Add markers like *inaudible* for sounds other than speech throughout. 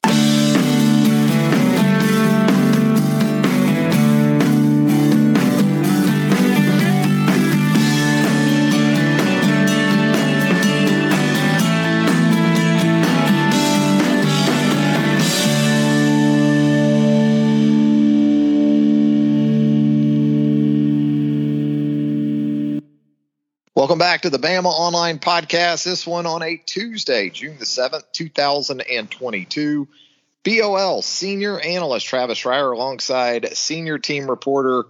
com. Welcome back to the Bama Online Podcast. This one on a Tuesday, June the 7th, 2022. BOL senior analyst Travis Reier alongside senior team reporter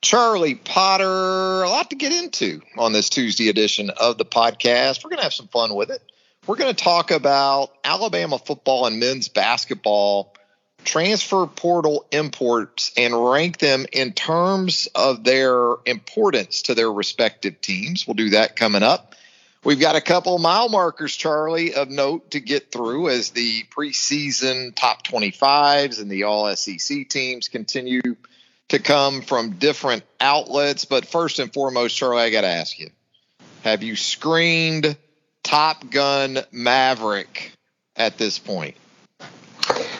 Charlie Potter. A lot to get into on this Tuesday edition of the podcast. We're going to have some fun with it. We're going to talk about Alabama football and men's basketball transfer portal imports and rank them in terms of their importance to their respective teams. We'll do that coming up. We've got a couple mile markers, Charlie, of note to get through as the preseason top 25s and the all SEC teams continue to come from different outlets. But first and foremost, Charlie, I got to ask you have you screened Top Gun Maverick at this point?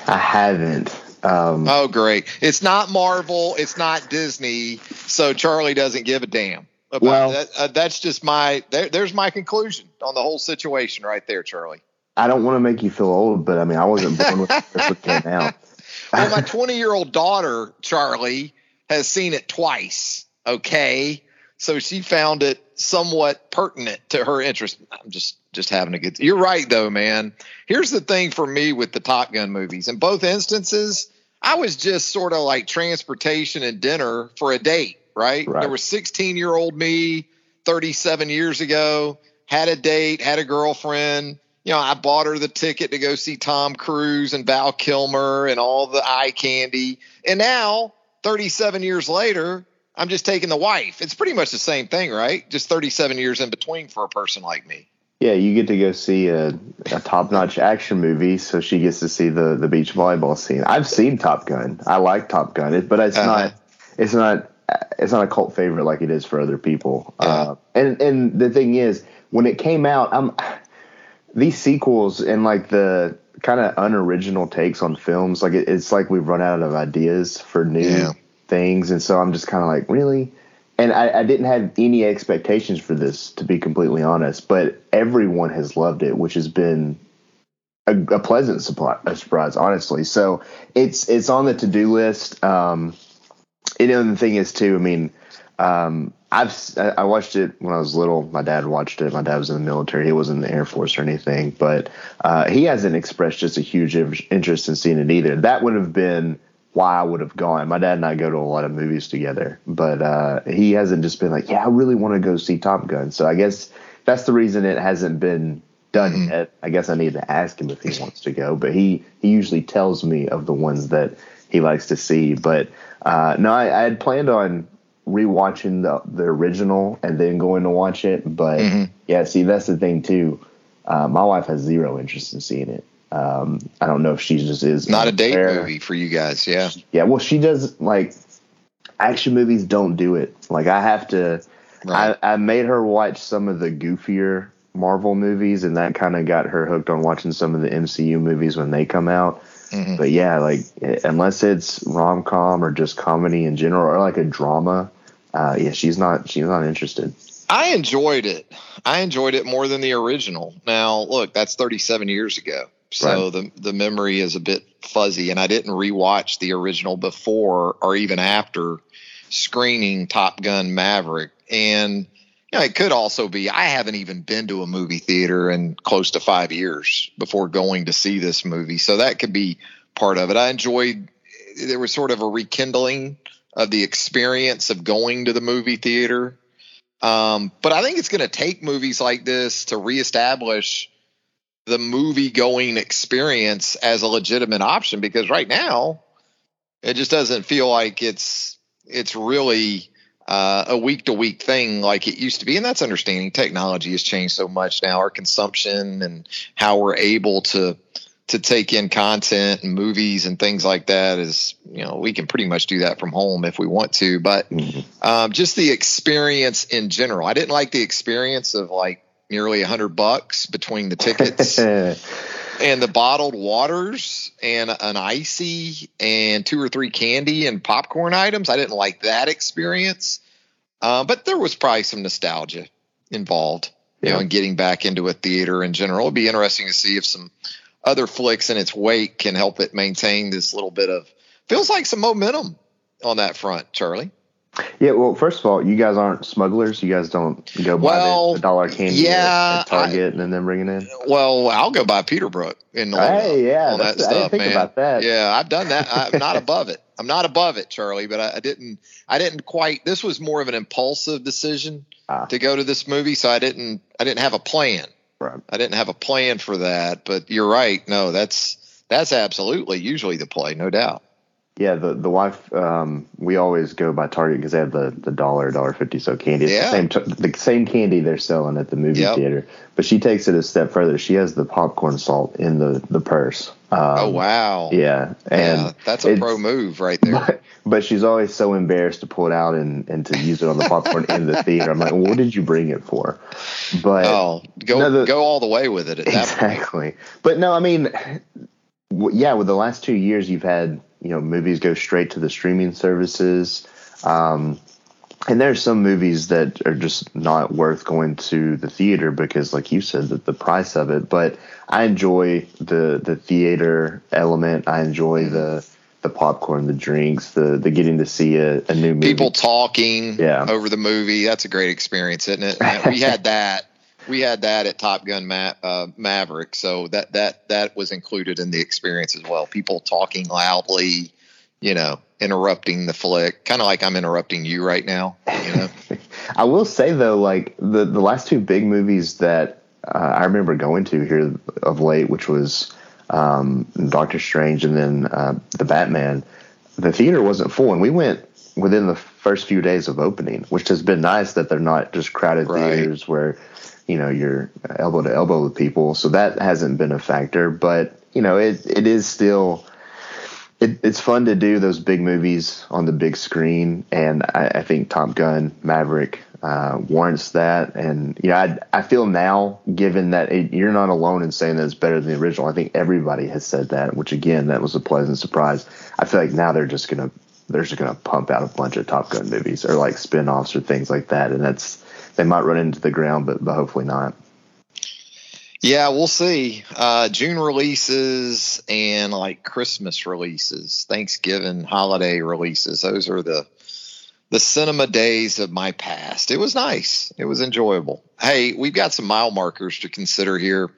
I haven't. Um, oh, great! It's not Marvel. It's not Disney. So Charlie doesn't give a damn about Well- that. Uh, that's just my. There, there's my conclusion on the whole situation right there, Charlie. I don't want to make you feel old, but I mean, I wasn't born when this came out. *laughs* *laughs* Well, my 20 year old daughter, Charlie, has seen it twice. Okay. So she found it somewhat pertinent to her interest. I'm just just having a good. You're right though, man. Here's the thing for me with the Top Gun movies. In both instances, I was just sort of like transportation and dinner for a date. Right. Right. There was 16 year old me, 37 years ago, had a date, had a girlfriend. You know, I bought her the ticket to go see Tom Cruise and Val Kilmer and all the eye candy. And now, 37 years later, I'm just taking the wife. It's pretty much the same thing, right? Just 37 years in between for a person like me. Yeah, you get to go see a, a top-notch action movie, so she gets to see the the beach volleyball scene. I've seen Top Gun. I like Top Gun, it, but it's Uh-huh. not. It's not. It's not a cult favorite like it is for other people. Yeah. Uh, and and the thing is, when it came out, I'm these sequels and like the kind of unoriginal takes on films. Like it, it's like we've run out of ideas for new Yeah. things, and so I'm just kind of like, really. And I, I didn't have any expectations for this, to be completely honest. But everyone has loved it, which has been a, a pleasant supply, a surprise, honestly. So it's it's on the to do list. Um, and the other thing is too. I mean, um, I've I watched it when I was little. My dad watched it. My dad was in the military. He wasn't in the Air Force or anything, but uh, he hasn't expressed just a huge interest in seeing it either. That would have been why I would have gone. My dad and I go to a lot of movies together, but uh, he hasn't just been like, "Yeah, I really want to go see Top Gun." So I guess that's the reason it hasn't been done yet. I guess I need to ask him if he wants to go, but he he usually tells me of the ones that he likes to see. But uh, no, I, I had planned on rewatching the the original and then going to watch it. But Mhm. yeah, see, that's the thing too. Uh, my wife has zero interest in seeing it. Um, I don't know if she just is Not a date movie for you guys. Yeah. Yeah, well, she does like action movies. Don't do it. Like I have to. Right. I, I made her watch some of the goofier Marvel movies, and that kind of got her hooked on watching some of the MCU movies when they come out. Mhm. But yeah, like eh, unless it's rom com or just comedy in general, or like a drama, uh, yeah, she's not she's not interested. I enjoyed it. I enjoyed it more than the original. Now, look, that's 37 years ago. So the the memory is a bit fuzzy and I didn't rewatch the original before or even after screening Top Gun Maverick. And you know, it could also be I haven't even been to a movie theater in close to 5 years before going to see this movie. So that could be part of it. I enjoyed there was sort of a rekindling of the experience of going to the movie theater. Um, but I think it's going to take movies like this to reestablish the movie going experience as a legitimate option because right now it just doesn't feel like it's it's really uh, a week to week thing like it used to be. And that's understanding technology has changed so much now. Our consumption and how we're able to to take in content and movies and things like that is you know we can pretty much do that from home if we want to. But mm-hmm. um, just the experience in general. I didn't like the experience of like nearly a hundred bucks between the tickets *laughs* and the bottled waters and an icy and two or three candy and popcorn items. I didn't like that experience, uh, but there was probably some nostalgia involved, you yeah. know, in getting back into a theater in general. It'd be interesting to see if some other flicks in its wake can help it maintain this little bit of feels like some momentum on that front, Charlie. Yeah, well, first of all, you guys aren't smugglers. You guys don't go well, buy the, dollar candy yeah, at, Target I, and then bring it in. Well, I'll go buy Peterbrook in the hey, yeah, all that stuff, man. About that. Yeah, I've done that. I'm not above it. I'm not above it, Charlie, but I, I didn't. I didn't quite. This was more of an impulsive decision ah. to go to this movie, so I didn't. I didn't have a plan. Right. I didn't have a plan for that, but you're right. No, that's that's absolutely usually the play, no doubt. Yeah, the the wife. Um, we always go by Target because they have the the dollar dollar fifty so candy. It's yeah. the same the same candy they're selling at the movie yep. theater. But she takes it a step further. She has the popcorn salt in the the purse. Um, oh wow! Yeah, and yeah, that's a pro move right there. But, *laughs* but, she's always so embarrassed to pull it out and, and to use it on the popcorn in the theater. I'm like, well, what did you bring it for? But oh, go no, the, go all the way with it. exactly. But no, I mean, yeah, with the last two years, you've had you know movies go straight to the streaming services. Um, and there's some movies that are just not worth going to the theater because, like you said, the, the price of it. But I enjoy the the theater element. I enjoy the the popcorn, the drinks, the the getting to see a, a new movie. People talking yeah. over the movie. That's a great experience, isn't it? *laughs* we had that we had that at Top Gun Ma- uh, Maverick, so that that that was included in the experience as well. People talking loudly, you know, interrupting the flick, kind of like I'm interrupting you right now. You know, *laughs* I will say though, like the the last two big movies that uh, I remember going to here of late, which was um, Doctor Strange and then uh, the Batman. The theater wasn't full, and we went within the first few days of opening, which has been nice that they're not just crowded right. theaters where you know you're elbow to elbow with people. So that hasn't been a factor but you know it it is still it, it's fun to do those big movies on the big screen. And i, I think top gun maverick uh, warrants that. And you know I, I feel now given that it, you're not alone in saying that it's better than the original i think everybody has said that which again that was a pleasant surprise. I feel like now they're just gonna they're just gonna pump out a bunch of top gun movies or like spin-offs or things like that. And that's they might run into the ground, but but hopefully not. Yeah, we'll see. Uh, June releases and like Christmas releases, Thanksgiving holiday releases. Those are the the cinema days of my past. It was nice. It was enjoyable. Hey, we've got some mile markers to consider here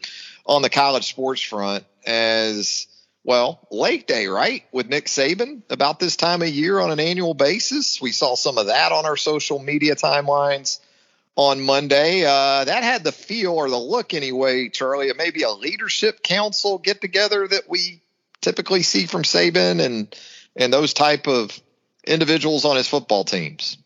on the college sports front as well, Lake Day, right? With Nick Saban about this time of year on an annual basis. We saw some of that on our social media timelines on Monday. Uh, that had the feel or the look, anyway, Charlie. It may be a leadership council get together that we typically see from Saban and and those type of individuals on his football teams.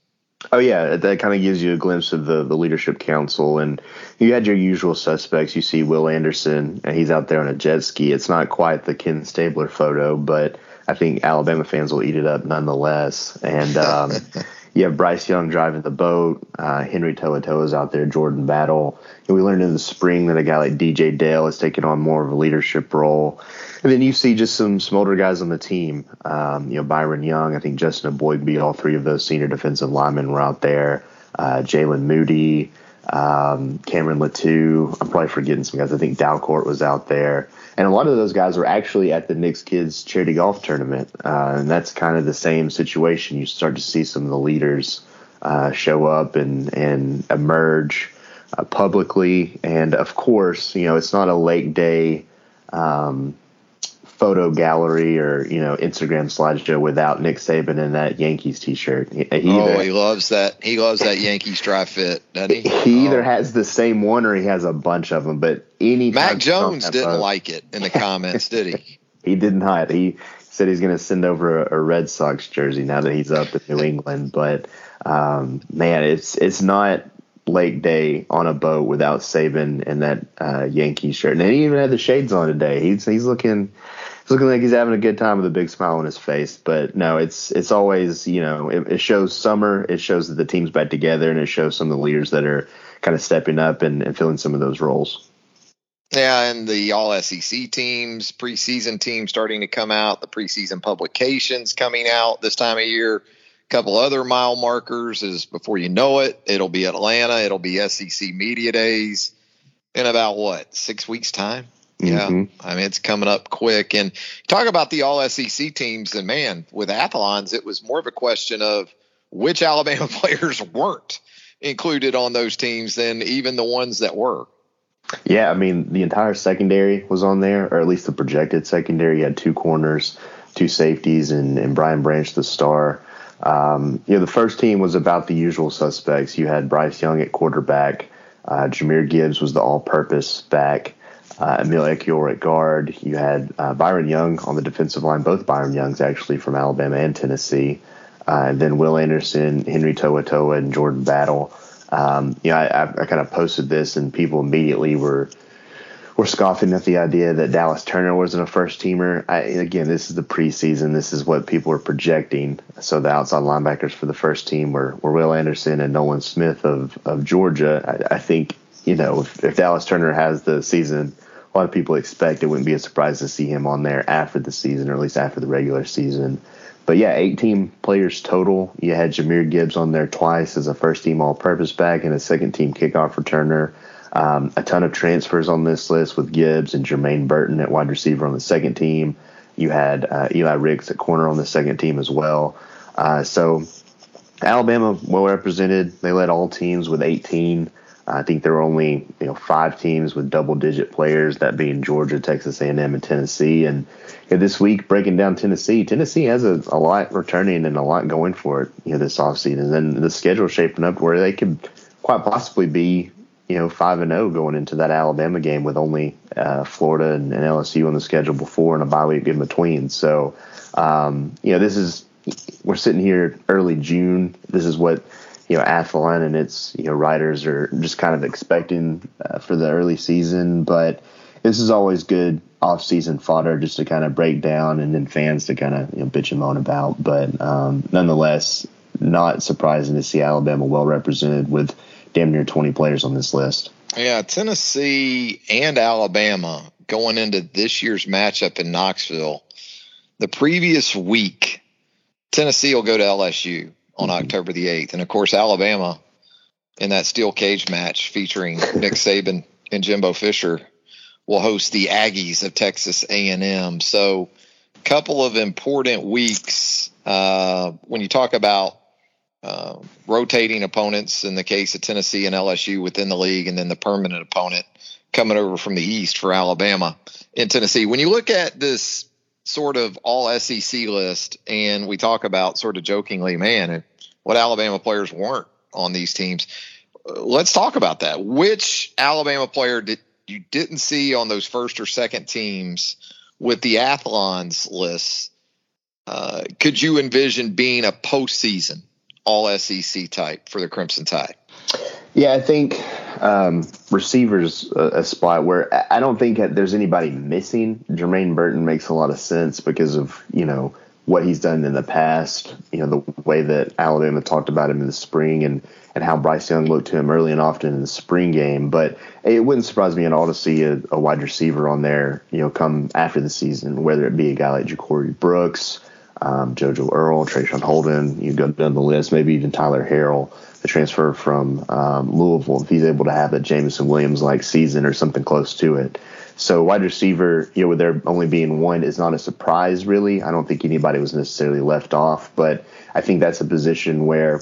Oh yeah, that kind of gives you a glimpse of the the leadership council, and you had your usual suspects. You see Will Anderson, and he's out there on a jet ski. It's not quite the Ken Stabler photo, but I think Alabama fans will eat it up nonetheless. And um, *laughs* you have Bryce Young driving the boat. Uh, Henry To'oTo'o is out there. Jordan Battle. And we learned in the spring that a guy like DJ Dale is taking on more of a leadership role. And then you see just some, some older guys on the team. Um, you know, Byron Young. I think Justin Eboigbe, all three of those senior defensive linemen were out there. Uh, Jaylen Moody, um, Cameron Latu. I'm probably forgetting some guys. I think Dalcourt was out there. And a lot of those guys were actually at the Nick's Kids charity golf tournament. Uh, and that's kind of the same situation. You start to see some of the leaders uh, show up and, and emerge uh, publicly. And of course, you know, it's not a late day um, photo gallery or you know Instagram slideshow without Nick Saban in that Yankees T-shirt. He, he oh, he loves that. He loves that Yankees dry fit, doesn't he? He oh. either has the same one or he has a bunch of them. But any Mac Jones didn't like it in the comments, did he? *laughs* he did not. He said he's going to send over a, a, Red Sox jersey now that he's up in New England. But um, man, it's it's not lake day on a boat without Saban and that uh, Yankee shirt. And he even had the shades on today. He's he's looking he's looking like he's having a good time with a big smile on his face. But no, it's it's always you know it, it shows summer. It shows that the team's back together, and it shows some of the leaders that are kind of stepping up and, and filling some of those roles. Yeah, and the All SEC teams, preseason teams starting to come out. The preseason publications coming out this time of year A couple other mile markers is before you know it, it'll be Atlanta, it'll be SEC Media Days in about what, six weeks' time? Yeah. Mm-hmm. I mean, it's coming up quick. And talk about the all SEC teams, and man, with Athlons, it was more of a question of which Alabama *laughs* players weren't included on those teams than even the ones that were. Yeah, I mean, the entire secondary was on there, or at least the projected secondary. You had two corners, two safeties, and, and Brian Branch, the star. Um, you know, the first team was about the usual suspects. You had Bryce Young at quarterback. Uh, Jahmyr Gibbs was the all-purpose back. Uh, Emil Ekiyor at guard. You had uh, Byron Young on the defensive line. Both Byron Youngs actually from Alabama and Tennessee. Uh, and then Will Anderson, Henry To'oTo'o, and Jordan Battle. Um, you know, I, I kind of posted this, and people immediately were were scoffing at the idea that Dallas Turner wasn't a first teamer. Again, this is the preseason. This is what people are projecting. So the outside linebackers for the first team were, were Will Anderson and Nolan Smith of, of Georgia. I, I think, you know, if, if, Dallas Turner has the season a lot of people expect, it wouldn't be a surprise to see him on there after the season, or at least after the regular season. But yeah, 18 players total. You had Jahmyr Gibbs on there twice as a first team all purpose back and a second team kickoff returner. Um, a ton of transfers on this list with Gibbs and Jermaine Burton at wide receiver on the second team. You had uh, Eli Ricks at corner on the second team as well. Uh, so Alabama well represented. They led all teams with 18. I think there are only you know five teams with double digit players, that being Georgia, Texas A&M, and Tennessee. And you know, this week breaking down Tennessee, Tennessee has a, a lot returning and a lot going for it you know this offseason. And then the schedule shaping up where they could quite possibly be you know five and zero going into that Alabama game with only uh, Florida and, and, LSU on the schedule before and a bye week in between. So um, you know this is we're sitting here early June. This is what you know Athlon and its you know writers are just kind of expecting uh, for the early season, but this is always good off-season fodder just to kind of break down and then fans to kind of you know, bitch and moan about. But um, nonetheless, not surprising to see Alabama well represented with damn near 20 players on this list. Yeah, Tennessee and Alabama going into this year's matchup in Knoxville. The previous week, Tennessee will go to LSU on mm-hmm. October the 8th. And of course, Alabama in that steel cage match featuring *laughs* Nick Saban and Jimbo Fisher will host the Aggies of Texas A&M. So, a couple of important weeks uh, when you talk about uh, rotating opponents in the case of Tennessee and LSU within the league, and then the permanent opponent coming over from the East for Alabama in Tennessee. When you look at this sort of all SEC list, and we talk about sort of jokingly, man, what Alabama players weren't on these teams. Let's talk about that. Which Alabama player did you didn't see on those first or second teams with the Athlons list? Uh, could you envision being a postseason all SEC type for the Crimson Tide? Yeah, I think um, receivers a, a, spot where I don't think there's anybody missing. Jermaine Burton makes a lot of sense because of you know what he's done in the past. You know the way that Alabama talked about him in the spring and and how Bryce Young looked to him early and often in the spring game. But it wouldn't surprise me at all to see a, a wide receiver on there. You know, come after the season, whether it be a guy like Ja'Corey Brooks um, JoJo Earle, Traeshon Holden. You go down the list, maybe even Tyler Harrell, the transfer from um, Louisville, if he's able to have a Jameson Williams like season or something close to it. So wide receiver, you know, with there only being one is not a surprise really. I don't think anybody was necessarily left off, but I think that's a position where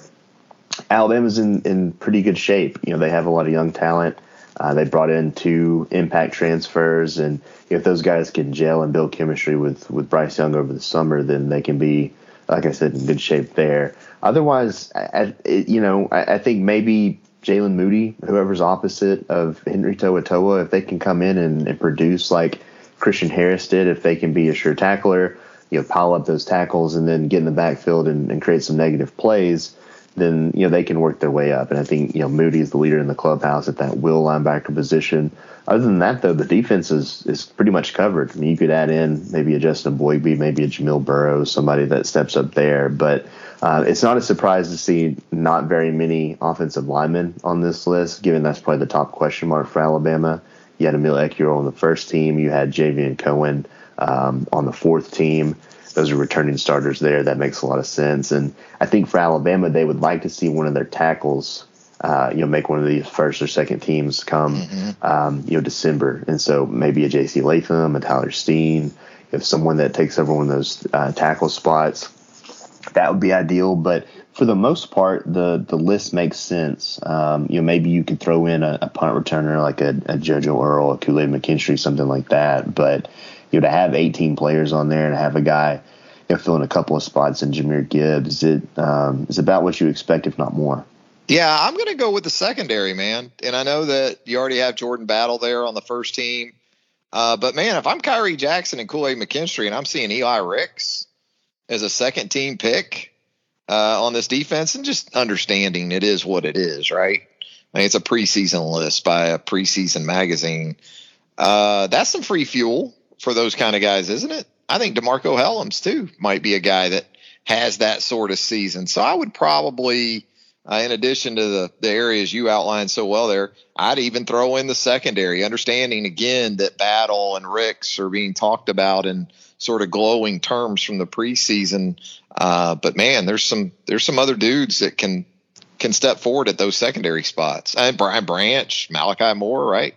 Alabama's in, in pretty good shape. You know, they have a lot of young talent. Uh, they brought in two impact transfers, and if those guys can gel and build chemistry with with Bryce Young over the summer, then they can be, like I said, in good shape there. Otherwise, I, you know, I, I think maybe Jaylen Moody, whoever's opposite of Henry To'oTo'o, if they can come in and, and, produce like Christian Harris did, if they can be a sure tackler, you know, pile up those tackles and then get in the backfield and, and create some negative plays, then you know they can work their way up. And I think you know Moody is the leader in the clubhouse at that will linebacker position. Other than that, though, the defense is is pretty much covered. I mean, you could add in maybe a Justin Eboigbe, maybe a Jamil Burroughs, somebody that steps up there, but. Uh, it's not a surprise to see not very many offensive linemen on this list, given that's probably the top question mark for Alabama. You had Emil Ekiyor on the first team. You had Javion Cohen um, on the fourth team those are returning starters there. That makes a lot of sense. And I think for Alabama, they would like to see one of their tackles, uh, you know, make one of these first or second teams come, mm-hmm. um, you know, December. And so maybe a J.C. Latham, a Tyler Steen, if someone that takes over one of those uh, tackle spots, that would be ideal. But for the most part, the the list makes sense. Um, you know, maybe you could throw in a, a punt returner like a, a JoJo Earle, a Kool Aid McKinstry, something like that. But you know, to have 18 players on there and have a guy you know, filling a couple of spots in Jahmyr Gibbs, it um, is about what you expect, if not more. Yeah, I'm going to go with the secondary, man. And I know that you already have Jordan Battle there on the first team. Uh, but man, if I'm Khyree Jackson and Kool Aid McKinstry and I'm seeing Eli Ricks as a second team pick uh, on this defense, and just understanding it is what it is, right? I mean, it's a preseason list by a preseason magazine. Uh, that's some free fuel for those kind of guys, isn't it? I think DeMarcco Hellams too might be a guy that has that sort of season. So I would probably, uh, in addition to the, the areas you outlined so well there, I'd even throw in the secondary, understanding again that Battle and Ricks are being talked about in sort of glowing terms from the preseason. Uh, but man, there's some there's some other dudes that can can step forward at those secondary spots. And Brian Branch, Malachi Moore, right?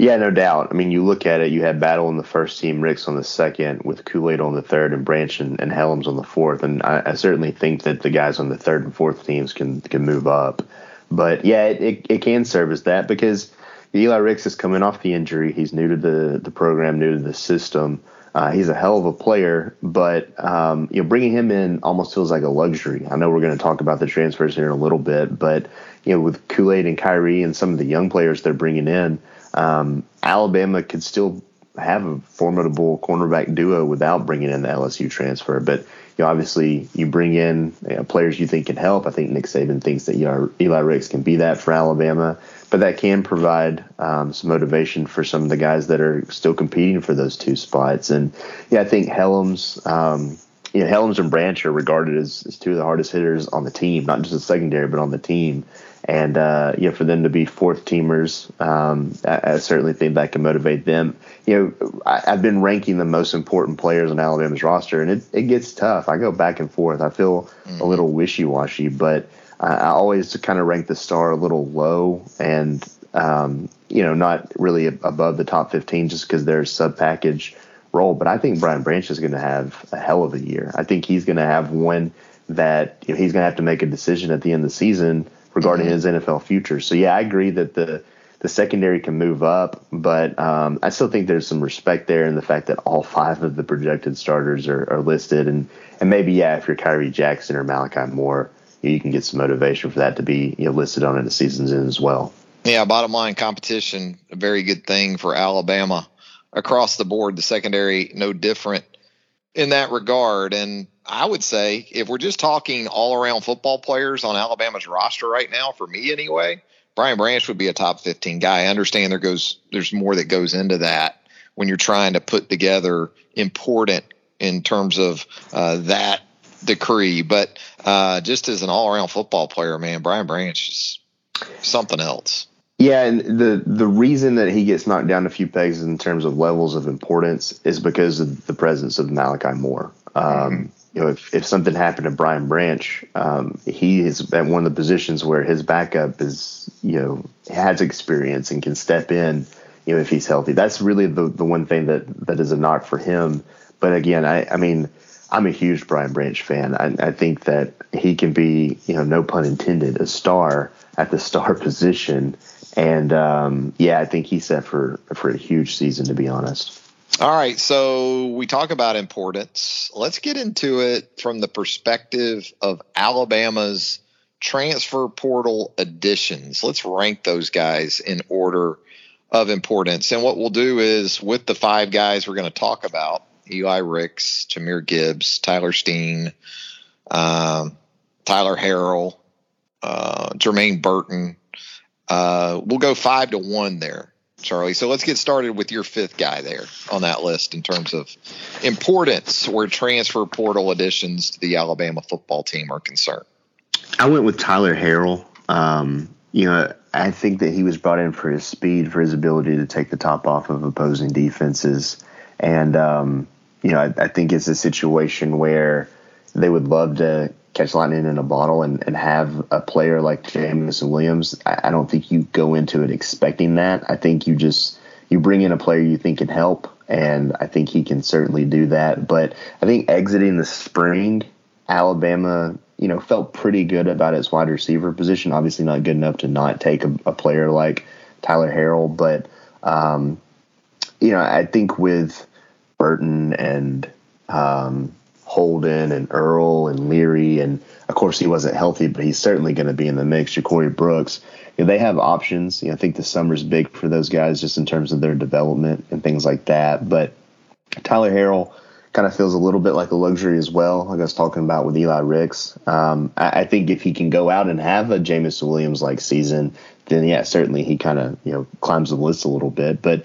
Yeah, no doubt. I mean, you look at it, you had Battle on the first team, Ricks on the second, with Kool Aid on the third, and Branch and, and Hellams on the fourth. And I, I, certainly think that the guys on the third and fourth teams can can move up. But yeah, it, it, it can serve as that because Eli Ricks is coming off the injury. He's new to the, the program, new to the system. Uh, he's a hell of a player, but um, you know, bringing him in almost feels like a luxury. I know we're going to talk about the transfers here in a little bit, but you know, with Kool Aid and Khyree and some of the young players they're bringing in, um, Alabama could still have a formidable cornerback duo without bringing in the LSU transfer. But you know, obviously, you bring in you know, players you think can help. I think Nick Saban thinks that Eli Ricks can be that for Alabama, but that can provide um, some motivation for some of the guys that are still competing for those two spots. And yeah, I think Hellams. Um, you know, Hellams and Branch are regarded as, as two of the hardest hitters on the team, not just the secondary, but on the team and uh, you know for them to be fourth teamers, um, I, I, certainly think that can motivate them. You know, I, have been ranking the most important players on Alabama's roster, and it, it gets tough. I go back and forth. I feel mm-hmm. a little wishy washy, but I, I always kind of rank the star a little low, and um, you know, not really above the top fifteen just because they're sub package role. But I think Brian Branch is going to have a hell of a year. I think he's going to have one that you know, he's going to have to make a decision at the end of the season regarding his NFL future. So yeah, I agree that the the secondary can move up, but um, I still think there's some respect there in the fact that all five of the projected starters are, are listed, and and maybe yeah, if you're Khyree Jackson or Malachi Moore, you, you can get some motivation for that to be you know, listed on in the season's end as well. Yeah, bottom line competition, a very good thing for Alabama across the board. The secondary, no different in that regard. And I would say if we're just talking all around football players on Alabama's roster right now, for me anyway, Brian Branch would be a top 15 guy. I understand there goes there's more that goes into that when you're trying to put together important in terms of uh, that decree, but uh, just as an all around football player, man, Brian Branch is something else. Yeah, and the the reason that he gets knocked down a few pegs in terms of levels of importance is because of the presence of Malachi Moore. Um, mm-hmm. You know, if, if something happened to Brian Branch, um, he is at one of the positions where his backup is, you know, has experience and can step in, you know, if he's healthy. That's really the the one thing that that is a knock for him. But again, I I mean, I'm a huge Brian Branch fan. I, I think that he can be, you know, no pun intended, a star at the star *laughs* position And um, yeah, I think he's set for for a huge season, to be honest. All right, so we talk about importance. Let's get into it from the perspective of Alabama's transfer portal additions. Let's rank those guys in order of importance. And what we'll do is with the five guys we're going to talk about Eli Ricks, Jahmyr Gibbs, Tyler Steen, um, Tyler Harrell, uh, Jermaine Burton. Uh, we'll go five to one there, Charlie. So let's get started with your fifth guy there on that list in terms of importance where transfer portal additions to the Alabama football team are concerned. I went with Tyler Harrell. Um, you know, I think that he was brought in for his speed, for his ability to take the top off of opposing defenses. And, um, you know, I, I, think it's a situation where they would love to catch lightning in a bottle and, and have a player like Jameson Williams. I, I don't think you go into it expecting that. I think you just you bring in a player you think can help, and I think he can certainly do that. But I think exiting the spring, Alabama you know, felt pretty good about its wide receiver position. Obviously, not good enough to not take a, a player like Tyler Harrell, but um, you know, I think with Burton and um, Holden and Earle and Leary, and of course he wasn't healthy, but he's certainly going to be in the mix. JaCorey Brooks, you know, they have options. You know, I think the summer's big for those guys just in terms of their development and things like that. But Tyler Harrell kind of feels a little bit like a luxury as well. Like I was talking about with Eli Ricks. Um, I, I, think if he can go out and have a Jameson Williams like season, then yeah, certainly he kind of you know climbs the list a little bit. But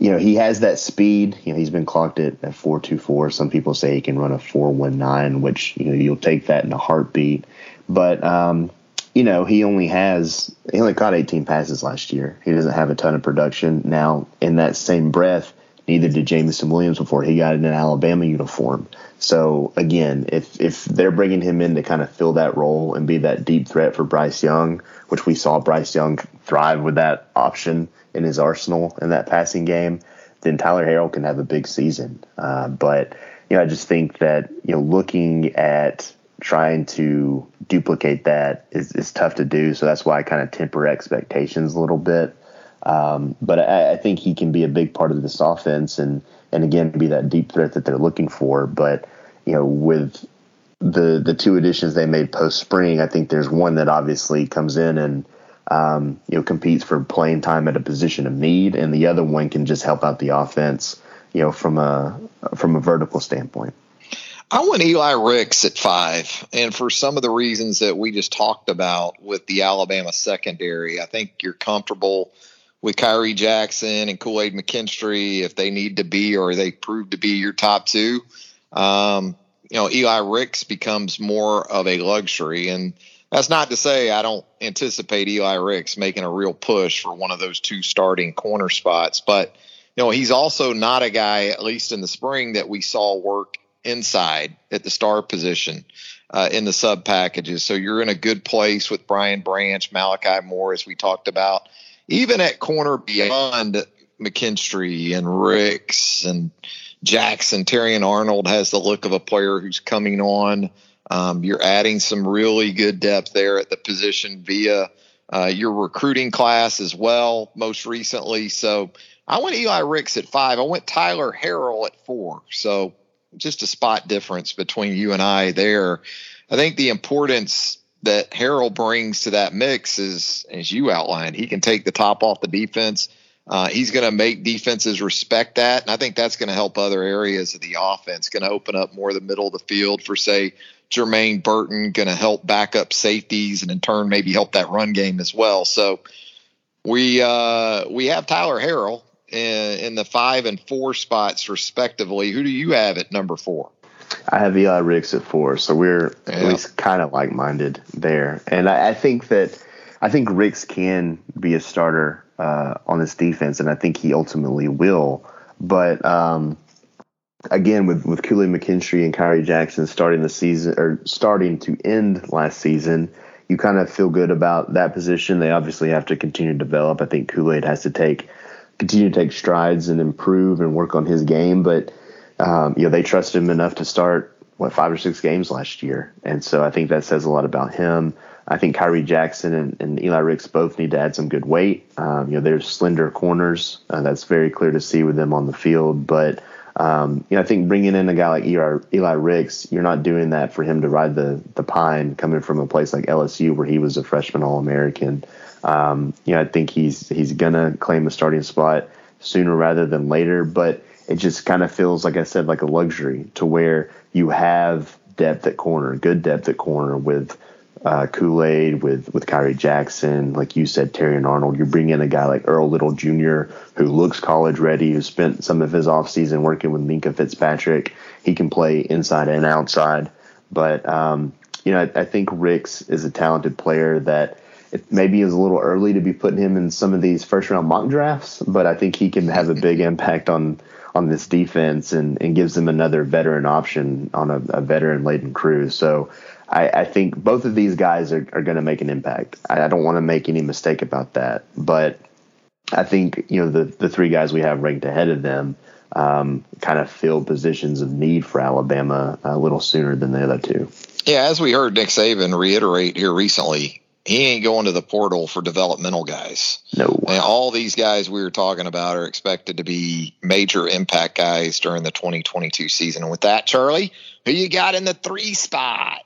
you know he has that speed. You know he's been clocked at, at four two four. Some people say he can run a four one nine, which you know you'll take that in a heartbeat. But um, you know he only has he only caught 18 passes last year. He doesn't have a ton of production now. In that same breath Neither did Jameson Williams before he got in an Alabama uniform. So again, if if they're bringing him in to kind of fill that role and be that deep threat for Bryce Young, which we saw Bryce Young thrive with that option in his arsenal in that passing game, then Tyler Harrell can have a big season. Uh, but you know, I just think that you know, looking at trying to duplicate that is, is tough to do. So that's why I kind of temper expectations a little bit. Um, but I, I, think he can be a big part of this offense and and again be that deep threat that they're looking for. But you know, with the the two additions they made post spring, I think there's one that obviously comes in and um, you know competes for playing time at a position of need, and the other one can just help out the offense, you know, from a from a vertical standpoint. I want Eli Ricks at five, and for some of the reasons that we just talked about with the Alabama secondary, I think you're comfortable with Khyree Jackson and Kool Aid McKinstry if they need to be or they prove to be your top two. Um, you know, Eli Ricks becomes more of a luxury. And that's not to say I don't anticipate Eli Ricks making a real push for one of those two starting corner spots. But, you know, he's also not a guy, at least in the spring, that we saw work inside at the star position. Uh, in the sub packages. So you're in a good place with Brian Branch, Malachi Moore, as we talked about even at corner beyond McKinstry and Ricks and Jackson, Terrion Arnold has the look of a player who's coming on. Um, you're adding some really good depth there at the position via uh, your recruiting class as well, most recently. So I went Eli Ricks at five. I went Tyler Harrell at four. So just a spot difference between you and I there. I think the importance that Harrell brings to that mix is, as you outlined, he can take the top off the defense. Uh, he's going to make defenses respect that, and I think that's going to help other areas of the offense. Going to open up more of the middle of the field for, say, Jermaine Burton. Going to help back up safeties, and in turn, maybe help that run game as well. So we uh, we have Tyler Harrell in, in the five and four spots respectively. Who do you have at number four? I have Eli Ricks at four, so we're yeah. at least kind of like minded there. And I, I, think that I think Ricks can be a starter uh, on this defense, and I think he ultimately will. But um, again, with with Aid McKinstry and Khyree Jackson starting the season or starting to end last season, you kind of feel good about that position. They obviously have to continue to develop. I think Kool Aid has to take continue to take strides and improve and work on his game, but um, you know, they trusted him enough to start what five or six games last year, and so I think that says a lot about him. I think Khyree Jackson and, and, Eli Ricks both need to add some good weight. Um, you know, there's slender corners. Uh, that's very clear to see with them on the field. But, um, you know, I think bringing in a guy like Eli, Eli Ricks, you're not doing that for him to ride the, the pine coming from a place like LSU where he was a freshman All American. Um, you know, I think he's he's to claim a starting spot sooner rather than later. But it just kind of feels, like I said, like a luxury to where you have depth at corner, good depth at corner with – uh, Kool Aid, with with Khyree Jackson, like you said, Terrion Arnold. You bring in a guy like Earl Little Jr., who looks college ready, who spent some of his offseason working with Minkah Fitzpatrick. He can play inside and outside. But um, you know, I, I, think Ricks is a talented player that it maybe is a little early to be putting him in some of these first round mock drafts, but I think he can have a big impact on on this defense and, and gives them another veteran option on a, a veteran laden crew. So I, I think both of these guys are, are going to make an impact. I, I don't want to make any mistake about that. But I think you know the the three guys we have ranked ahead of them um, kind of fill positions of need for Alabama a little sooner than the other two. Yeah, as we heard Nick Saban reiterate here recently, he ain't going to the portal for developmental guys. No. And all these guys we were talking about are expected to be major impact guys during the 2022 season. And with that, Charlie, who you got in the three spot?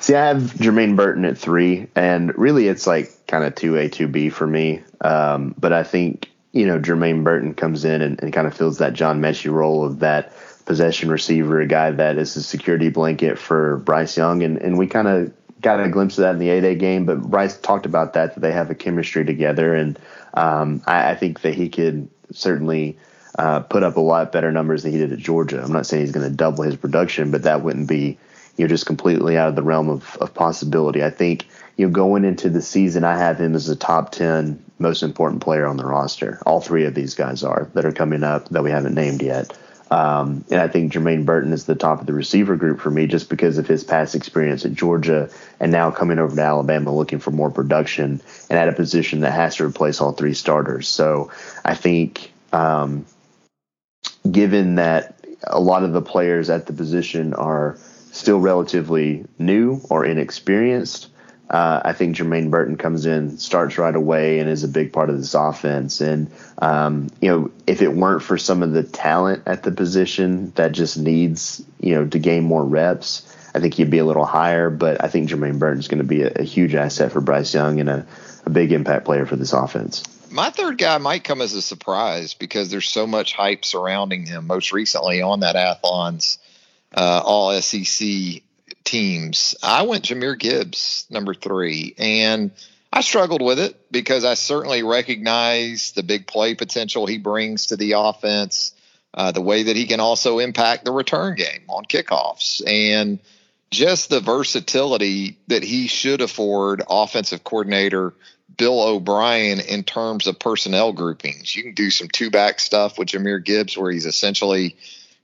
See, I have Jermaine Burton at three, and really it's like kind of 2A, 2B for me. Um, but I think, you know, Jermaine Burton comes in and, and kind of fills that John Metchie role of that possession receiver, a guy that is a security blanket for Bryce Young. And, and we kind of got a glimpse of that in the A-Day game, but Bryce talked about that, that they have a chemistry together. And um, I, I, think that he could certainly uh, put up a lot better numbers than he did at Georgia. I'm not saying he's going to double his production, but that wouldn't be you know just completely out of the realm of, of possibility. I think you know going into the season, I have him as the top ten most important player on the roster. All three of these guys are that are coming up that we haven't named yet. Um, and I think Jermaine Burton is the top of the receiver group for me just because of his past experience at Georgia and now coming over to Alabama looking for more production and at a position that has to replace all three starters. So I think, um, given that a lot of the players at the position are still relatively new or inexperienced. Uh, I think Jermaine Burton comes in, starts right away, and is a big part of this offense. And um, you know, if it weren't for some of the talent at the position that just needs you know to gain more reps, I think he'd be a little higher. But I think Jermaine Burton is going to be a, a, huge asset for Bryce Young and a, a big impact player for this offense. My third guy might come as a surprise because there's so much hype surrounding him. Most recently on that Athlon's uh, all SEC teams. I went Jahmyr Gibbs, number three, and I struggled with it because I certainly recognize the big play potential he brings to the offense, uh, the way that he can also impact the return game on kickoffs, and just the versatility that he should afford offensive coordinator Bill O'Brien in terms of personnel groupings. You can do some two back stuff with Jahmyr Gibbs where he's essentially,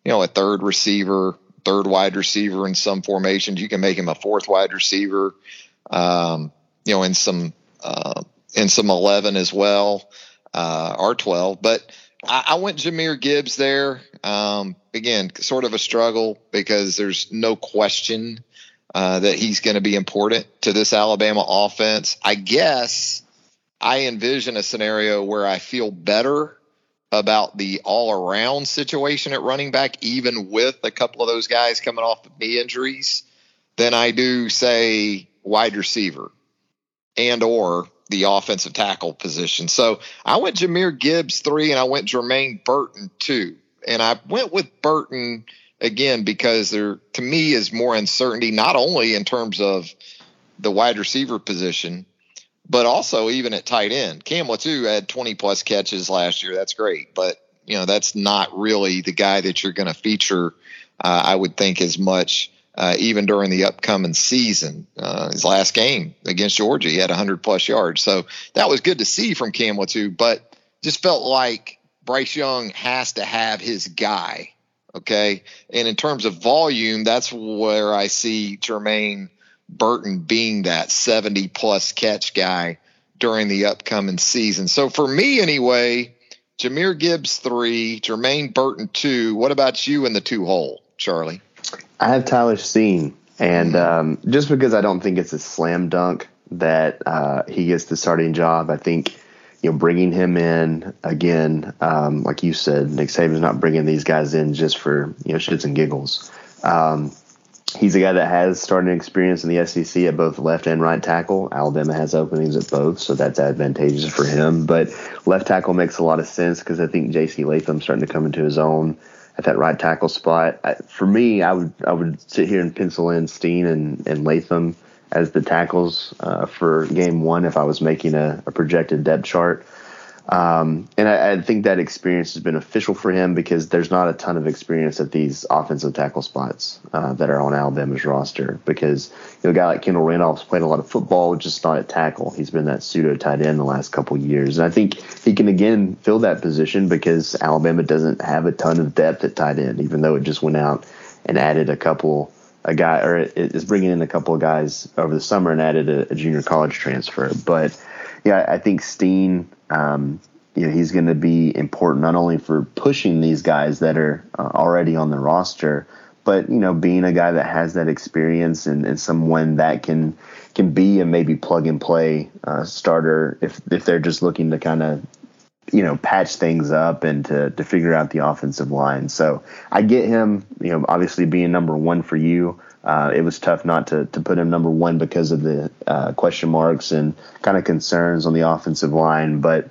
you know, a third receiver third wide receiver in some formations. You can make him a fourth wide receiver, um, you know, in some uh, in some eleven as well, uh, or twelve. But I, I went Jahmyr Gibbs there. Um, again, sort of a struggle because there's no question uh, that he's going to be important to this Alabama offense. I guess I envision a scenario where I feel better about the all around situation at running back, even with a couple of those guys coming off of knee injuries, than I do say wide receiver and or the offensive tackle position. So I went Jahmyr Gibbs three and I went Jermaine Burton two. And I went with Burton again because there to me is more uncertainty, not only in terms of the wide receiver position, but also even at tight end. Cam Latu had 20 plus catches last year. That's great, but you know that's not really the guy that you're going to feature. Uh, I would think as much. Uh, even during the upcoming season, uh, his last game against Georgia, he had 100 plus yards. So that was good to see from Cam Latu, but just felt like Bryce Young has to have his guy. Okay. And in terms of volume, that's where I see Jermaine Burton being that 70 plus catch guy during the upcoming season. So for me, anyway, Jahmyr Gibbs three, Jermaine Burton two. What about you in the two hole, Charlie? I have Tyler Steen And um, just because I don't think it's a slam dunk that uh, he gets the starting job, I think you know bringing him in again, um, like you said, Nick Saban's not bringing these guys in just for you know shits and giggles. Um, he's a guy that has starting experience in the SEC at both left and right tackle. Alabama has openings at both, so that's advantageous for him. But left tackle makes a lot of sense because I think J.C. Latham's starting to come into his own at that right tackle spot. I, for me, I would I would sit here and pencil in Steen and, and Latham as the tackles uh, for game one if I was making a, a projected depth chart. Um, and I, I, think that experience has been official for him because there's not a ton of experience at these offensive tackle spots uh, that are on Alabama's roster. Because you know, a guy like Kendall Randolph's played a lot of football, just not at tackle. He's been that pseudo tight end the last couple years, and I think he can again fill that position because Alabama doesn't have a ton of depth at tight end, even though it just went out and added a couple a guy or it is bringing in a couple of guys over the summer and added a, a junior college transfer. But yeah, I think Steen um, you know, he's going to be important not only for pushing these guys that are uh, already on the roster, but you know, being a guy that has that experience and, and someone that can can be a maybe plug and play uh, starter if if they're just looking to kind of you know patch things up and to to figure out the offensive line. So I get him. You know, obviously being number one for you. Uh, it was tough not to, to put him number one because of the uh, question marks and kind of concerns on the offensive line. But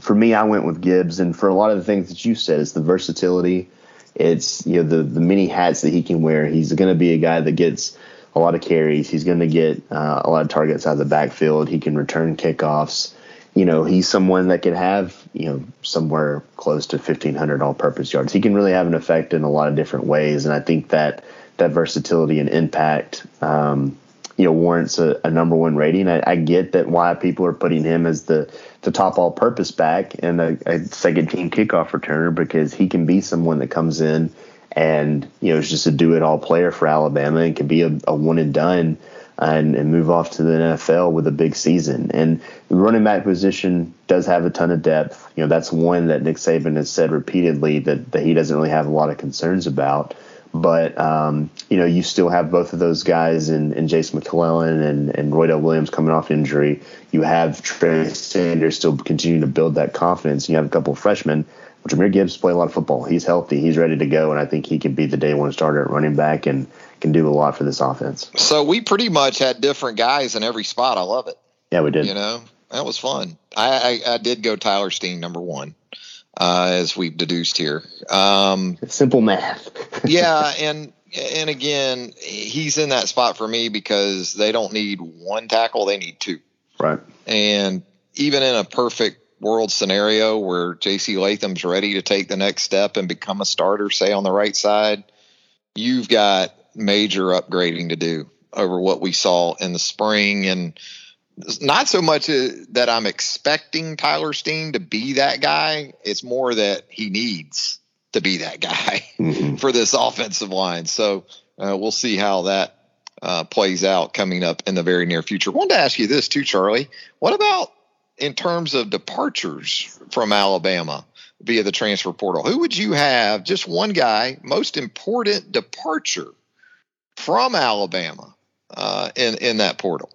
for me, I went with Gibbs, and for a lot of the things that you said, it's the versatility. It's you know the the many hats that he can wear. He's going to be a guy that gets a lot of carries. He's going to get uh, a lot of targets out of the backfield. He can return kickoffs. You know, he's someone that can have you know somewhere close to 1,500 all-purpose yards. He can really have an effect in a lot of different ways, and I think that that versatility and impact, um, you know, warrants a, a number one rating. I, I, get that why people are putting him as the the top all purpose back and a, a second team kickoff returner because he can be someone that comes in and you know is just a do it all player for Alabama and can be a, a one and done. And, and, move off to the NFL with a big season. And the running back position does have a ton of depth. You know, that's one that Nick Saban has said repeatedly that, that he doesn't really have a lot of concerns about. But um, you know, you still have both of those guys in, in Jase McClellan and, and Roydell Williams coming off injury. You have Trey Sanders still continuing to build that confidence. You have a couple of freshmen. Jahmyr Gibbs play a lot of football. He's healthy. He's ready to go, and I think he can be the day one starter at running back and can do a lot for this offense. So we pretty much had different guys in every spot. I love it. Yeah, we did. You know, that was fun. I, I, I did go Tyler Steen number one uh, as we've deduced here. Um, Simple math. *laughs* yeah, and and again, he's in that spot for me because they don't need one tackle; they need two. Right. And even in a perfect world scenario where J.C. Latham's ready to take the next step and become a starter, say on the right side, you've got major upgrading to do over what we saw in the spring and not so much uh, that I'm expecting Tyler Steen to be that guy. It's more that he needs to be that guy *laughs* mm-hmm. for this offensive line. So uh, we'll see how that uh, plays out coming up in the very near future. I wanted to ask you this too, Charlie. What about in terms of departures from Alabama via the transfer portal? Who would you have? Just one guy, most important departure from Alabama uh, in in that portal.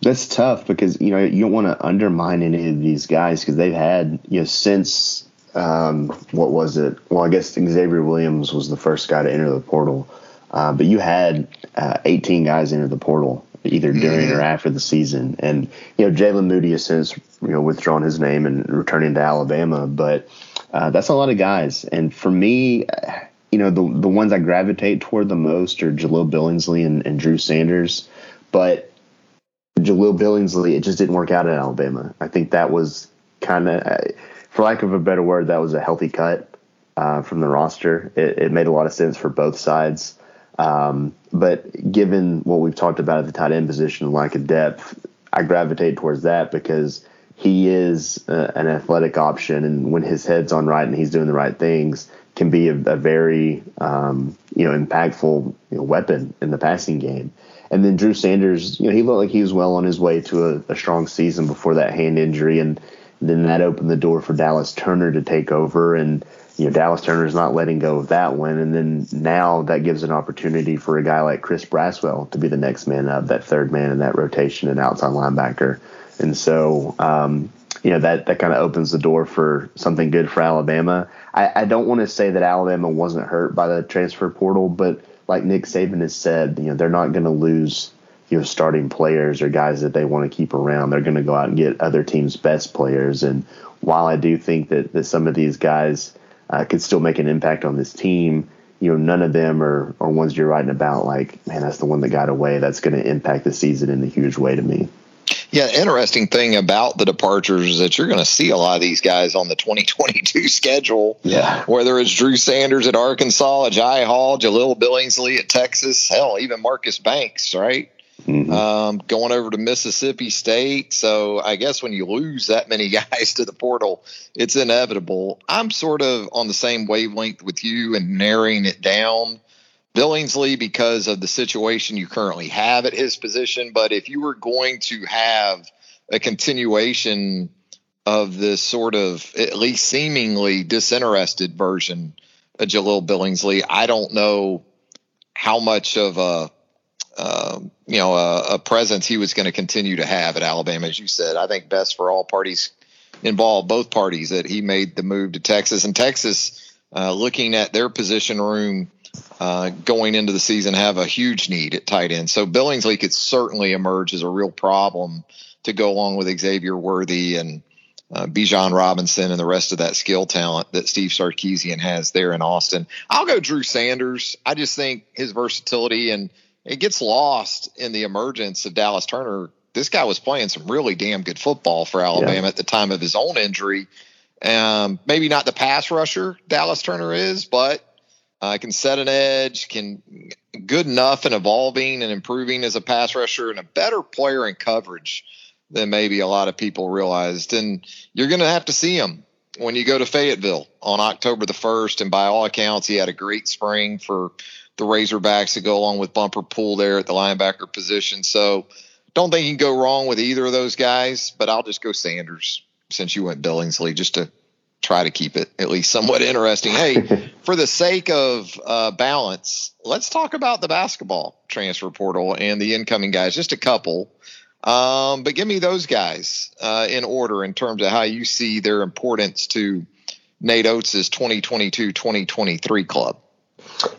That's tough because you know you don't want to undermine any of these guys because they've had you know since um, what was it? Well, I guess Xavier Williams was the first guy to enter the portal, uh, but you had uh, 18 guys enter the portal either during mm-hmm. or after the season, and you know Jaylen Moody has since you know withdrawn his name and returning to Alabama, but uh, that's a lot of guys, and for me. You know the the ones I gravitate toward the most are Jahleel Billingsley and, and Drew Sanders, but Jahleel Billingsley, it just didn't work out at Alabama. I think that was kind of, uh, for lack of a better word, that was a healthy cut uh, from the roster. It, it, made a lot of sense for both sides. Um, but given what we've talked about at the tight end position, lack of depth, I gravitate towards that because he is uh, an athletic option, and when his head's on right and he's doing the right things, can be a, a very um, you know impactful you know, weapon in the passing game. And then Drew Sanders, you know, he looked like he was well on his way to a, a strong season before that hand injury, and then that opened the door for Dallas Turner to take over. And you know, Dallas Turner's not letting go of that one. And then now that gives an opportunity for a guy like Chris Braswell to be the next man up, that third man in that rotation and outside linebacker. And so, um, you know, that, that kind of opens the door for something good for Alabama. I, I don't want to say that Alabama wasn't hurt by the transfer portal, but like Nick Saban has said, you know, they're not going to lose, you know, starting players or guys that they want to keep around. They're going to go out and get other teams' best players. And while I do think that, that some of these guys uh, could still make an impact on this team, you know, none of them are, are ones you're writing about like, man, that's the one that got away. That's going to impact the season in a huge way to me. Yeah, interesting thing about the departures is that you're going to see a lot of these guys on the 2022 *laughs* schedule. Yeah. Whether it's Drew Sanders at Arkansas, Jai Hall, Jahleel Billingsley at Texas, hell, even Marcus Banks, right? Mm-hmm. Um, going over to Mississippi State. So I guess when you lose that many *laughs* guys to the portal, it's inevitable. I'm sort of on the same wavelength with you and narrowing it down Billingsley because of the situation you currently have at his position. But if you were going to have a continuation of this sort of at least seemingly disinterested version of Jahleel Billingsley, I don't know how much of a uh, you know a, a presence he was going to continue to have at Alabama. As you said, I think best for all parties involved, both parties, that he made the move to Texas and Texas. Uh, looking at their position room uh, going into the season have a huge need at tight end. So Billingsley could certainly emerge as a real problem to go along with Xavier Worthy and uh, Bijan Robinson and the rest of that skill talent that Steve Sarkisian has there in Austin. I'll go Drew Sanders. I just think his versatility and it gets lost in the emergence of Dallas Turner. This guy was playing some really damn good football for Alabama yeah. at the time of his own injury. Um, maybe not the pass rusher Dallas Turner is, but uh, can set an edge, can good enough and evolving and improving as a pass rusher and a better player in coverage than maybe a lot of people realized. And you're going to have to see him when you go to Fayetteville on October the 1st. And by all accounts, he had a great spring for the Razorbacks to go along with Bumper Pool there at the linebacker position. So don't think you can go wrong with either of those guys, but I'll just go Sanders since you went Billingsley just to try to keep it at least somewhat interesting. Hey, *laughs* for the sake of uh, balance, let's talk about the basketball transfer portal and the incoming guys. Just a couple, um, but give me those guys uh, in order in terms of how you see their importance to Nate Oats' 2022-2023 club.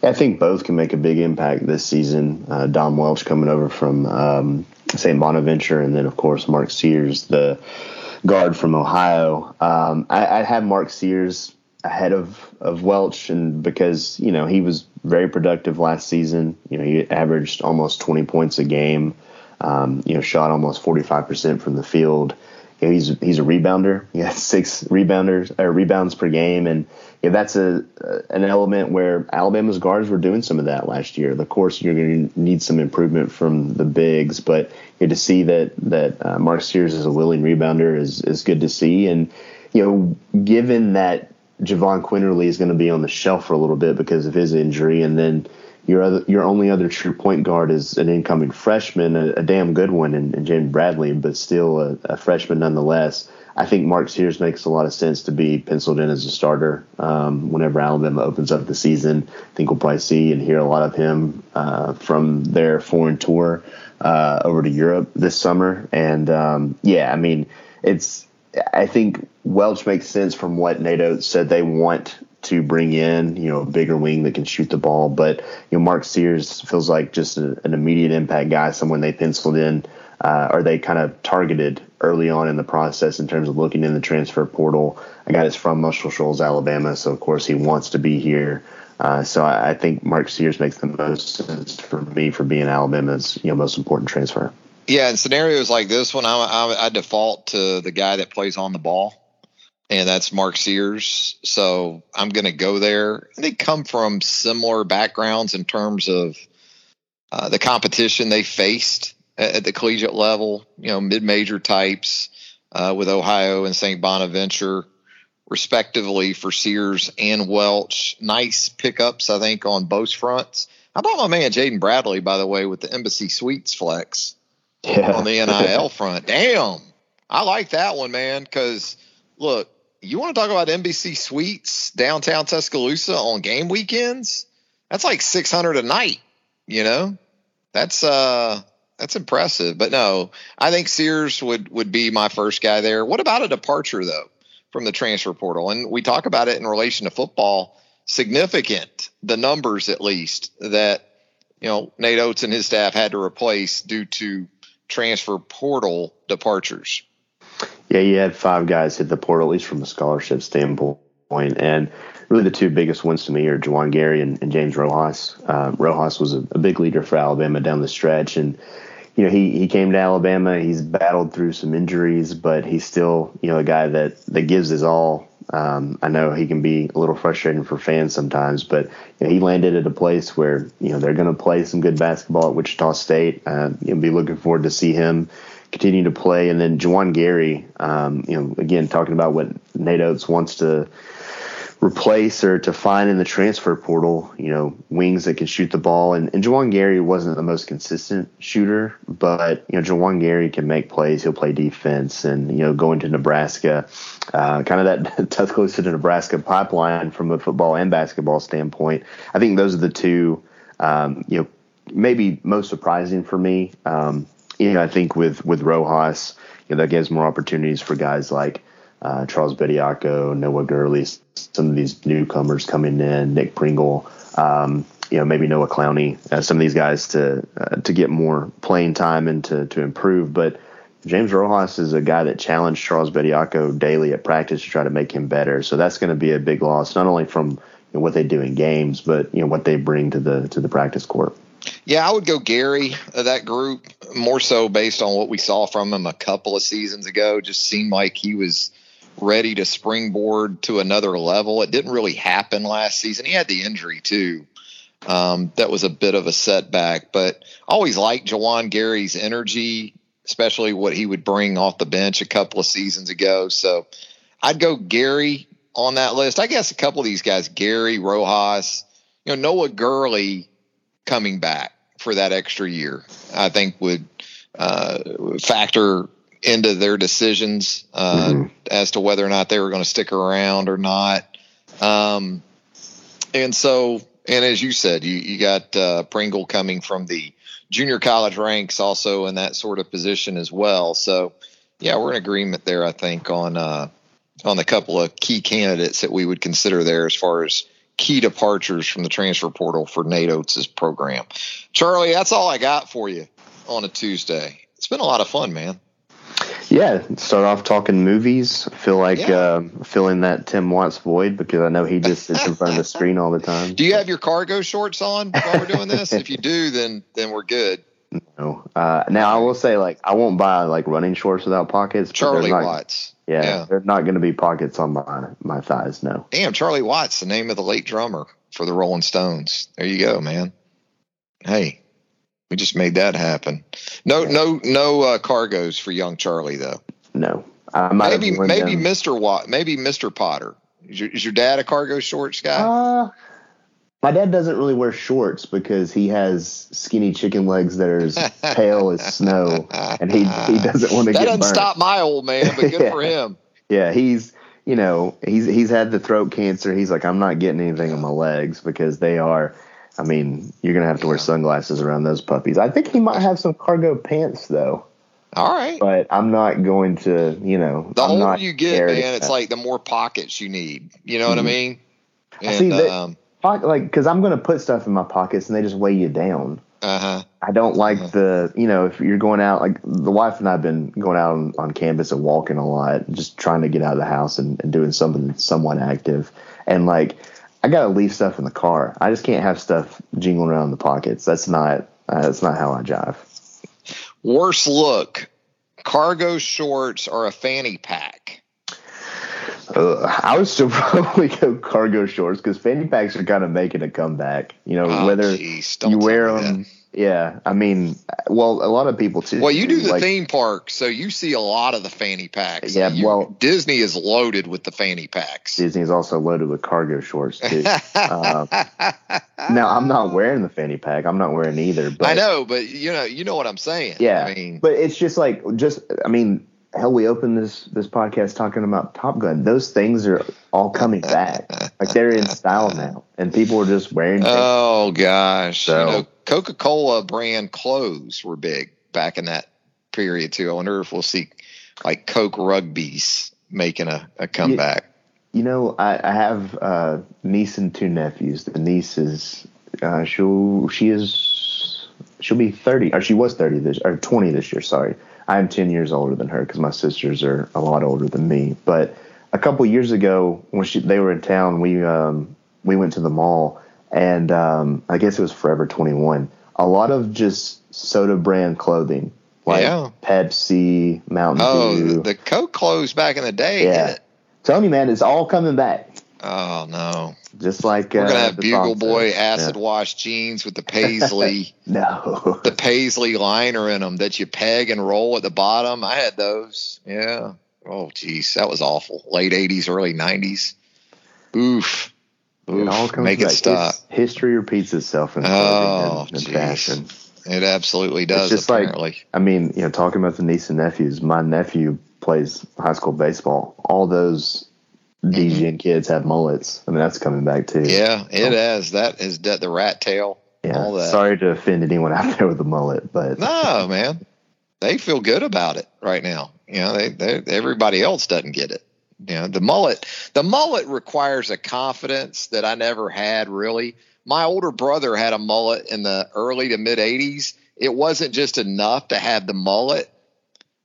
I think both can make a big impact this season. Uh, Dom Welch coming over from um, St. Bonaventure, and then of course Mark Sears, the guard from Ohio. Um, I, I had Mark Sears ahead of, of Welch, and because you know he was very productive last season. You know he averaged almost 20 points a game. Um, you know shot almost 45 percent from the field. You know, he's he's a rebounder. He has *laughs* six rebounders or rebounds per game, and that's a an element where Alabama's guards were doing some of that last year. Of course, you're going to need some improvement from the bigs, but you know, to see that that uh, Mark Sears is a willing rebounder is is good to see. And you know, given that Jahvon Quinerly is going to be on the shelf for a little bit because of his injury, and then your other, your only other true point guard is an incoming freshman, a, a damn good one, and, and Jaden Bradley, but still a, a freshman nonetheless. I think Mark Sears makes a lot of sense to be penciled in as a starter um, whenever Alabama opens up the season. I think we'll probably see and hear a lot of him uh, from their foreign tour uh, over to Europe this summer. And um, yeah, I mean, it's I think Welch makes sense from what Nate Oats said they want to bring in, you know, a bigger wing that can shoot the ball. But you know, Mark Sears feels like just a, an immediate impact guy, someone they penciled in uh, or they kind of targeted early on in the process in terms of looking in the transfer portal. A guy that's from Muscle Shoals, Alabama, so of course he wants to be here. Uh, so I, I, think Mark Sears makes the most sense for me for being Alabama's you know most important transfer. Yeah, in scenarios like this one, I, I, I default to the guy that plays on the ball, and that's Mark Sears. So I'm going to go there. They come from similar backgrounds in terms of uh, the competition they faced at the collegiate level, you know, mid-major types uh, with Ohio and St. Bonaventure, respectively, for Sears and Welch. Nice pickups, I think, on both fronts. How about my man Jaden Bradley, by the way, with the Embassy Suites flex yeah. on the NIL front? *laughs* Damn, I like that one, man. Because look, you want to talk about Embassy Suites downtown Tuscaloosa on game weekends? That's like 600 a night, you know? That's uh that's impressive. But no, I think Sears would would be my first guy there. What about a departure though from the transfer portal? And we talk about it in relation to football. Significant, the numbers at least that you know Nate Oats and his staff had to replace due to transfer portal departures. Yeah, you had five guys hit the portal, at least from a scholarship standpoint. And really the two biggest ones to me are Juwan Gary and, and James Rojas. Uh, Rojas was a, a, big leader for Alabama down the stretch. And, you know, he, he came to Alabama. He's battled through some injuries, but he's still, you know, a guy that, that gives his all. Um, I know he can be a little frustrating for fans sometimes, but you know, he landed at a place where, you know, they're going to play some good basketball at Wichita State. Uh, you'll be looking forward to see him continue to play. And then Juwan Gary, um, you know, again, talking about what Nate Oats wants to replace or to find in the transfer portal, you know, wings that can shoot the ball. And, and Juwan Gary wasn't the most consistent shooter, but, you know, Juwan Gary can make plays. He'll play defense and, you know, going to Nebraska, uh, kind of that *laughs* Tuscaloosa to Nebraska pipeline from a football and basketball standpoint. I think those are the two, um, you know, maybe most surprising for me. Um, you know, I think with with Rojas, you know, that gives more opportunities for guys like uh, Charles Bediako, Noah Gurley, some of these newcomers coming in, Nick Pringle, um, you know, maybe Noah Clowney, uh, some of these guys to uh, to get more playing time and to to improve. But James Rojas is a guy that challenged Charles Bediako daily at practice to try to make him better. So that's going to be a big loss, not only from you know, what they do in games, but you know what they bring to the to the practice court. Yeah, I would go Gary of that group more so based on what we saw from him a couple of seasons ago. Just seemed like he was ready to springboard to another level. It didn't really happen last season. He had the injury too. Um, that was a bit of a setback, but always liked Juwan Gary's energy, especially what he would bring off the bench a couple of seasons ago. So I'd go Gary on that list. I guess a couple of these guys, Gary, Rojas, you know, Noah Gurley coming back for that extra year, I think would uh, factor into their decisions uh, mm-hmm. as to whether or not they were going to stick around or not. Um, and so, and as you said, you, you got uh, Pringle coming from the junior college ranks, also in that sort of position as well. So, yeah, we're in agreement there. I think on uh, on the couple of key candidates that we would consider there as far as key departures from the transfer portal for Nate Oats' program. Charlie, that's all I got for you on a Tuesday. It's been a lot of fun, man. Yeah, start off talking movies. I feel like yeah. uh, filling that Tim Watts void because I know he just sits in front of the screen all the time. Do you have your cargo shorts on while we're doing this? if you do, then then we're good. No. Uh, now I will say, like, I won't buy like running shorts without pockets. Charlie not, Watts. Yeah, yeah, there's not going to be pockets on my my thighs. No. Damn, Charlie Watts, the name of the late drummer for the Rolling Stones. There you go, man. Hey, we just made that happen. No, yeah. no, no uh, cargos for young Charlie though. No, maybe maybe Mr. Watt, maybe Mr. Potter. Is your, is your dad a cargo shorts guy? Uh, my dad doesn't really wear shorts because he has skinny chicken legs that are as *laughs* pale as snow, and he he doesn't want to that get. That doesn't burnt. stop my old man, but good *laughs* yeah. for him. Yeah, he's you know he's he's had the throat cancer. He's like, I'm not getting anything on my legs because they are I mean, you're gonna have to wear sunglasses around those puppies. I think he might have some cargo pants though. All right, but I'm not going to, you know. The I'm older you get, man, it's like the more pockets you need. You know mm-hmm. what I mm-hmm. mean? And, See, that, um, like, because I'm going to put stuff in my pockets and they just weigh you down. Uh-huh. I don't like uh-huh. the, you know, if you're going out, like the wife and I've been going out on, on campus and walking a lot, just trying to get out of the house and, and doing something somewhat active. And like, I gotta leave stuff in the car. I just can't have stuff jingling around in the pockets. That's not uh, that's not how I jive. Worst look: cargo shorts or a fanny pack. Uh, I would still *laughs* probably go cargo shorts because fanny packs are kind of making a comeback. You know, oh, whether geez, you wear them. That yeah, I mean, well, a lot of people too. Well, you do the like, theme park, so you see a lot of the fanny packs. Yeah, you, well, Disney is loaded with the fanny packs. Disney is also loaded with cargo shorts too. *laughs* uh, now, I'm not wearing the fanny pack. I'm not wearing either. But I know, but you know, you know what I'm saying. Yeah, I mean, but it's just like, just I mean, hell, we opened this this podcast talking about Top Gun. Those things are all coming back. like they're in style now, and people are just wearing. Them. Oh gosh, so, you know, Coca Cola brand clothes were big back in that period too. I wonder if we'll see like Coke rugbies making a, a comeback. You, you know, I, I have a niece and two nephews. The niece is uh, she she is she'll be thirty or she was thirty this or twenty this year. Sorry, I'm ten years older than her because my sisters are a lot older than me. But a couple years ago when she they were in town, we um, we went to the mall and um, I guess it was Forever 21. A lot of just soda brand clothing like yeah. Pepsi, Mountain oh, Dew. Oh, the Coke clothes back in the day. Yeah. Tell me, man, it's all coming back. Oh no! Just like we're gonna uh, have Bugle Boy acid yeah. wash jeans with the *laughs* paisley, no, the paisley liner in them that you peg and roll at the bottom. I had those. Yeah. Oh, geez, that was awful. Late '80s, early '90s. Oof. Oof. It all comes Make back. it stop. History repeats itself in oh, and, and fashion. It absolutely does. It's just apparently. like I mean, you know, talking about the niece and nephews. My nephew plays high school baseball. All those DGN mm-hmm. kids have mullets. I mean, that's coming back too. Yeah, it has. That is that the rat tail. Yeah. Sorry to offend anyone out *laughs* there with a mullet, but no, man, they feel good about it right now. You know, they, they everybody else doesn't get it. You know, the mullet, the mullet requires a confidence that I never had really my older brother had a mullet in the early to mid 80s. It wasn't just enough to have the mullet,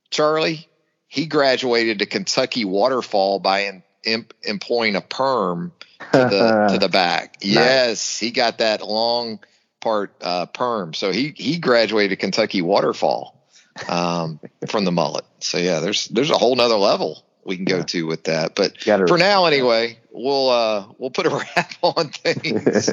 Charlie. He graduated to Kentucky Waterfall by in, in, employing a perm *laughs* to the to the back. *laughs* Nice. Yes, he got that long part uh, perm. So he he graduated Kentucky Waterfall um, *laughs* from the mullet. So yeah, there's there's a whole nother level we can go yeah. to with that. But for now, anyway, we'll uh, we'll put a wrap on things.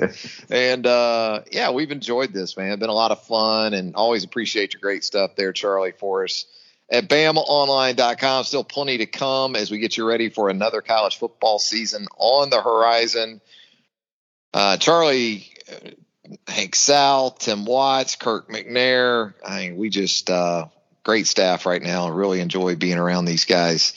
and uh, yeah, we've enjoyed this, man. It's been a lot of fun, and always appreciate your great stuff there, Charlie, for us at BamaOnline.com. Still plenty to come as we get you ready for another college football season on the horizon. Uh, Charlie, uh, Hank South, Tim Watts, Kirk McNair. I mean, we just uh, great staff right now. Really enjoy being around these guys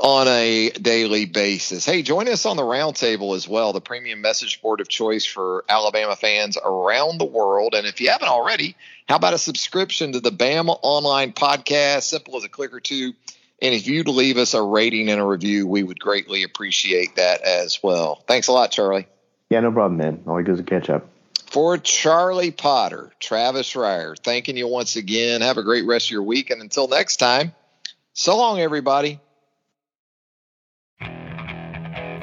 on a daily basis. Hey, join us on the roundtable as well, the premium message board of choice for Alabama fans around the world. And if you haven't already, how about a subscription to the Bama Online Podcast? Simple as a click or two. And if you'd leave us a rating and a review, we would greatly appreciate that as well. Thanks a lot, Charlie. Yeah, no problem, man. Always good to catch up. For Charlie Potter, Travis Reier, thanking you once again. Have a great rest of your week. And until next time, so long, everybody.